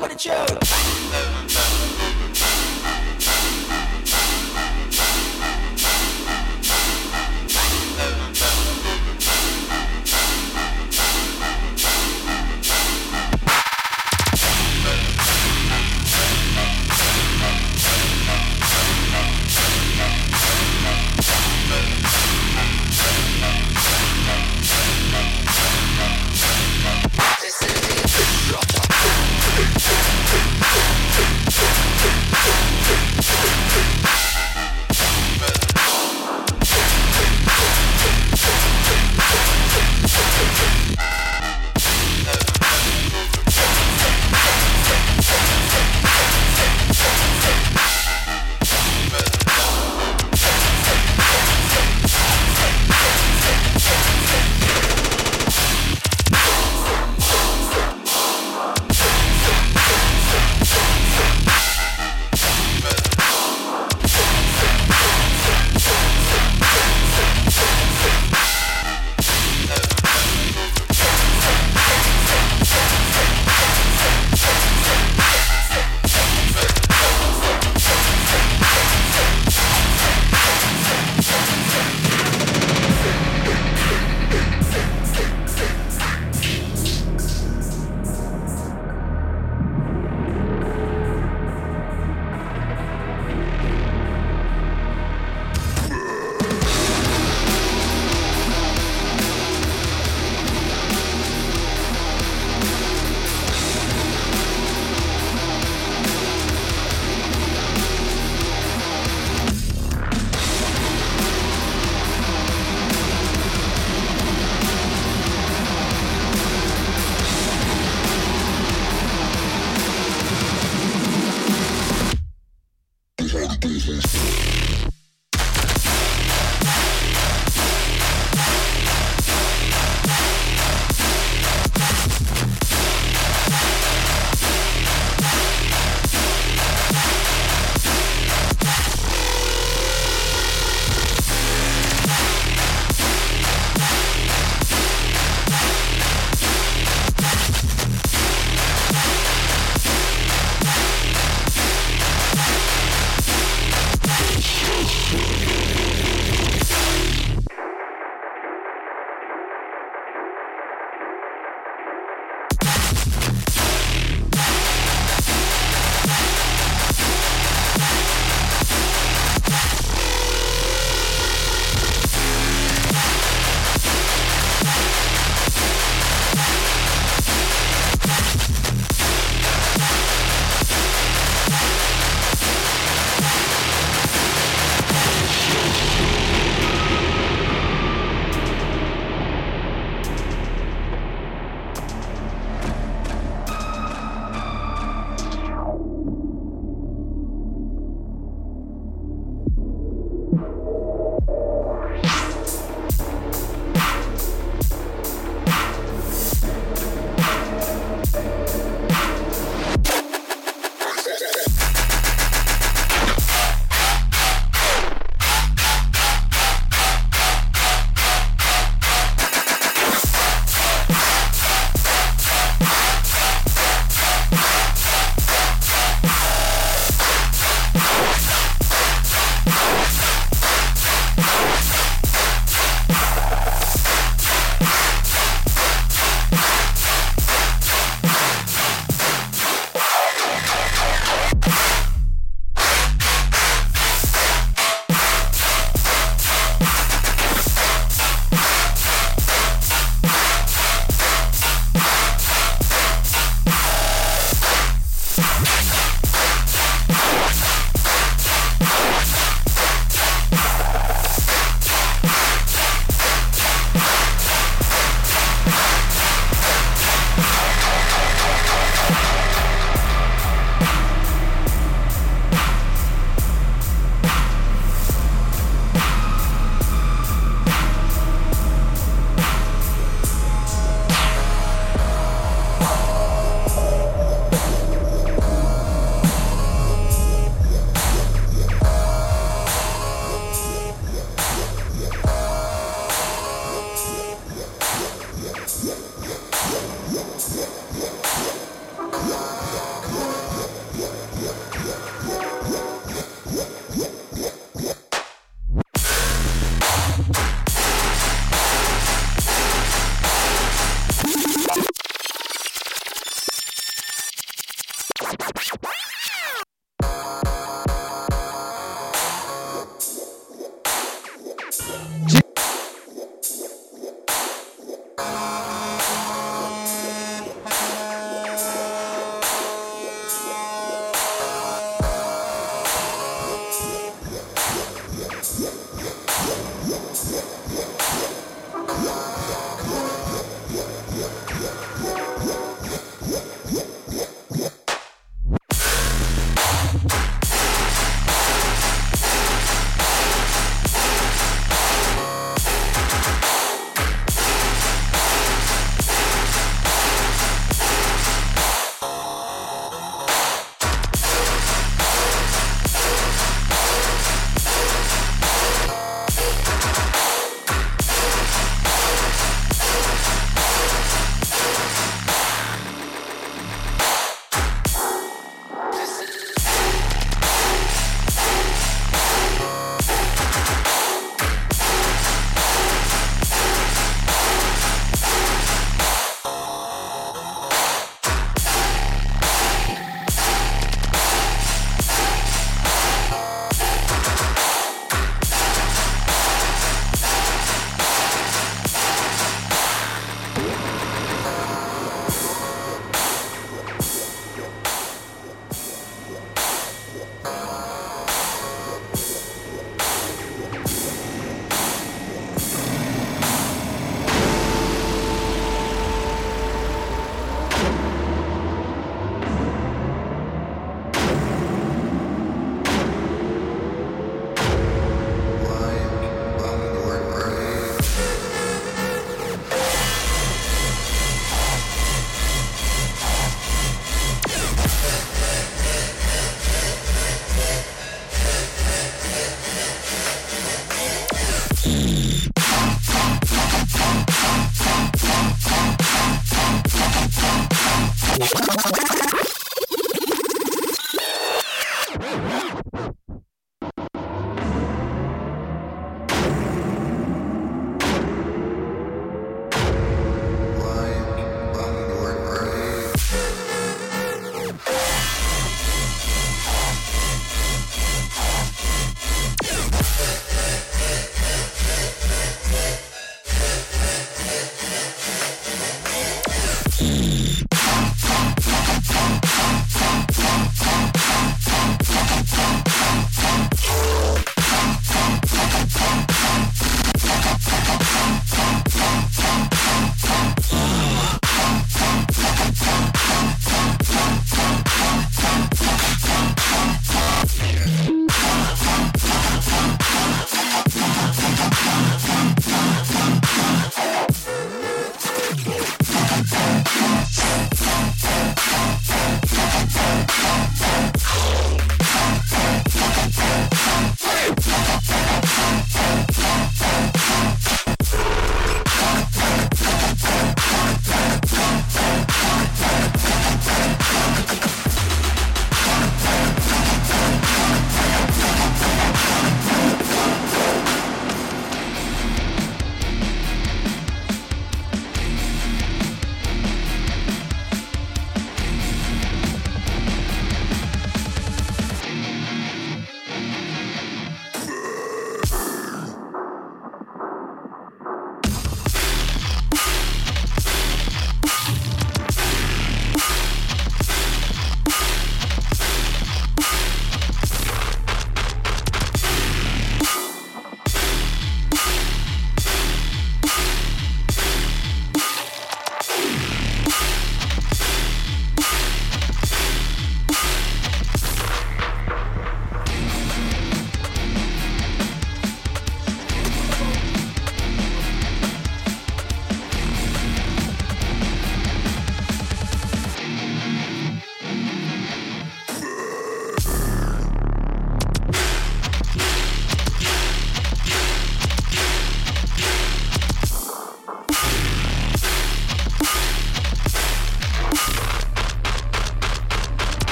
what a gonna.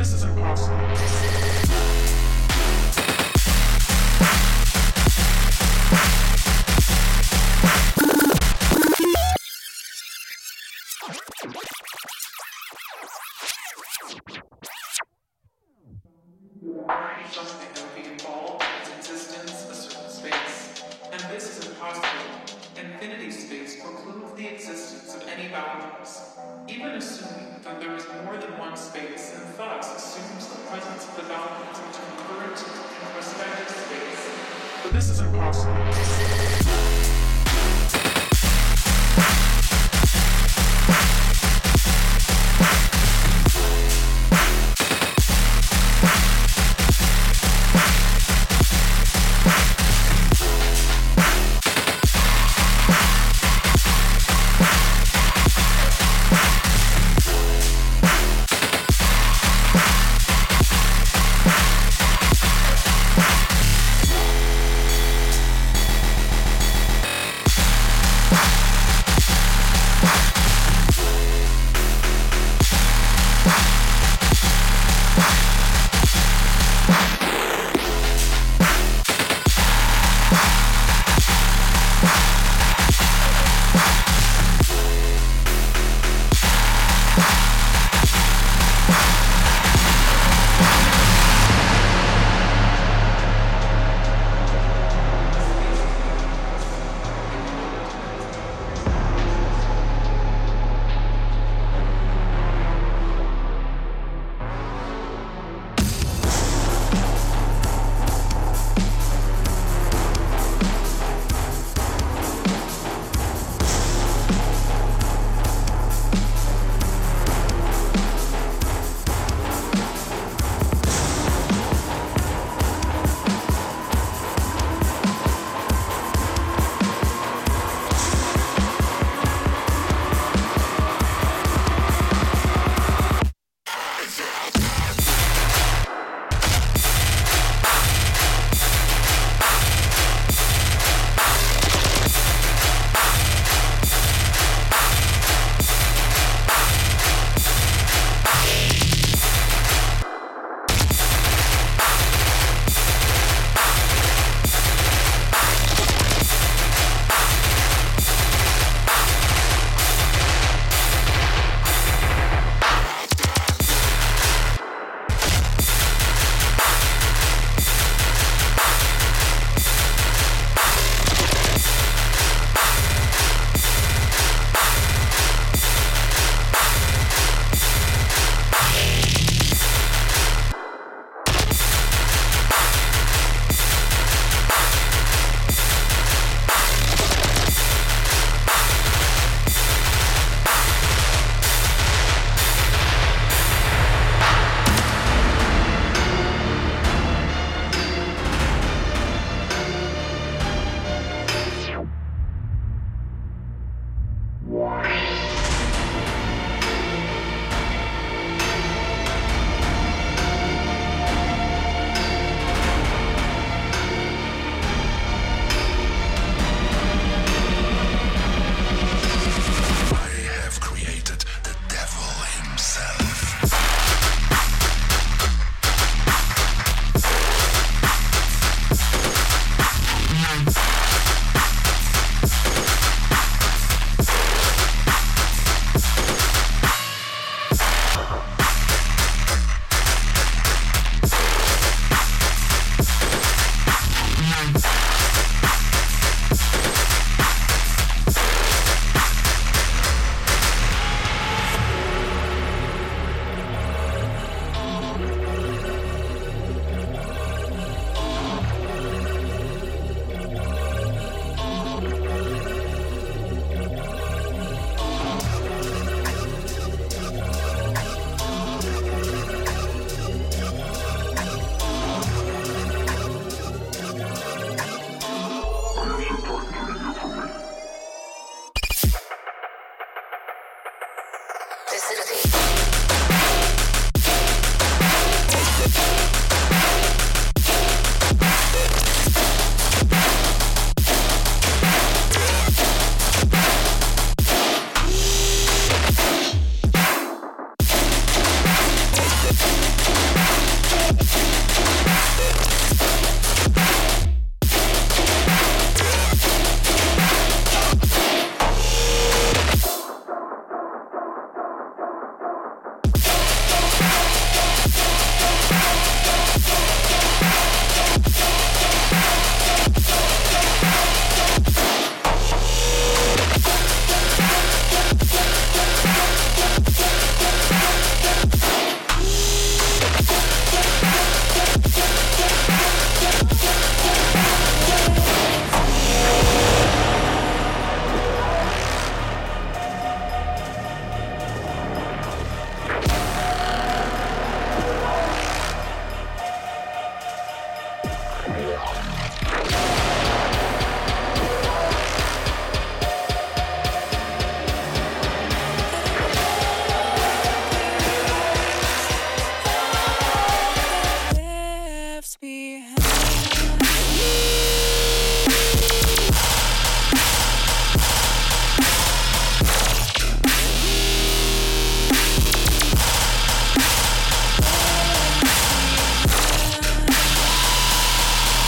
This is impossible.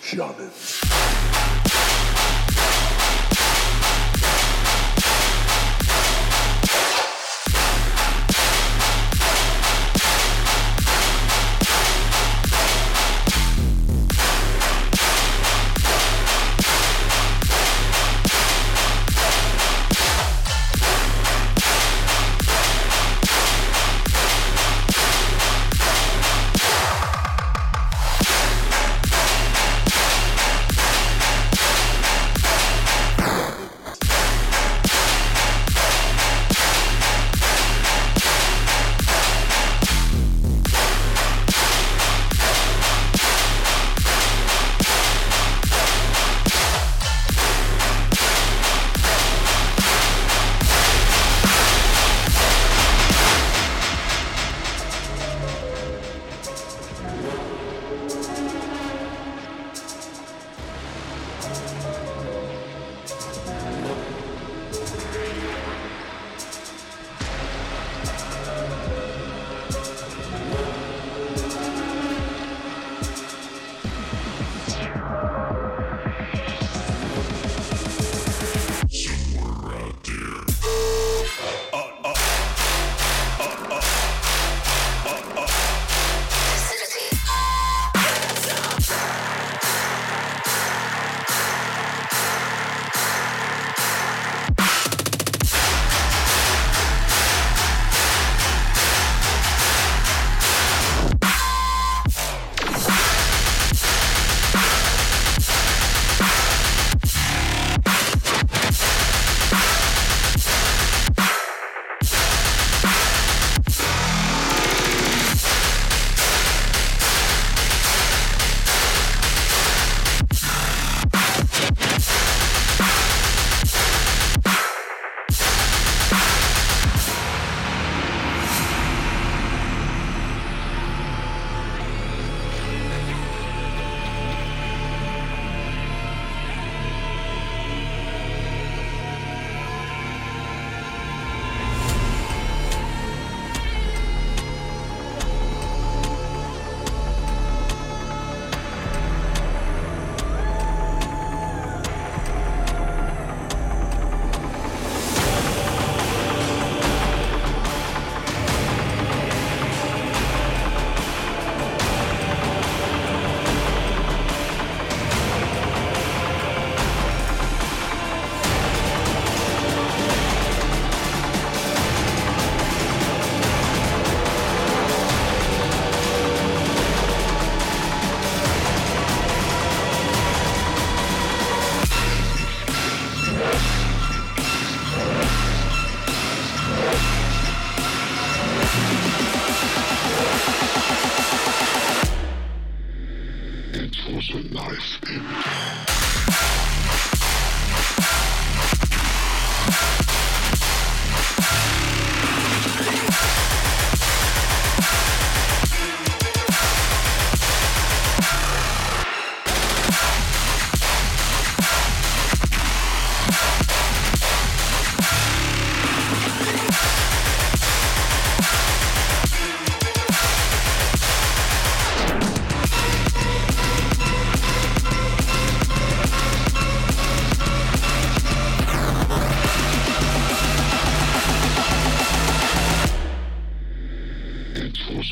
Shaman.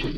I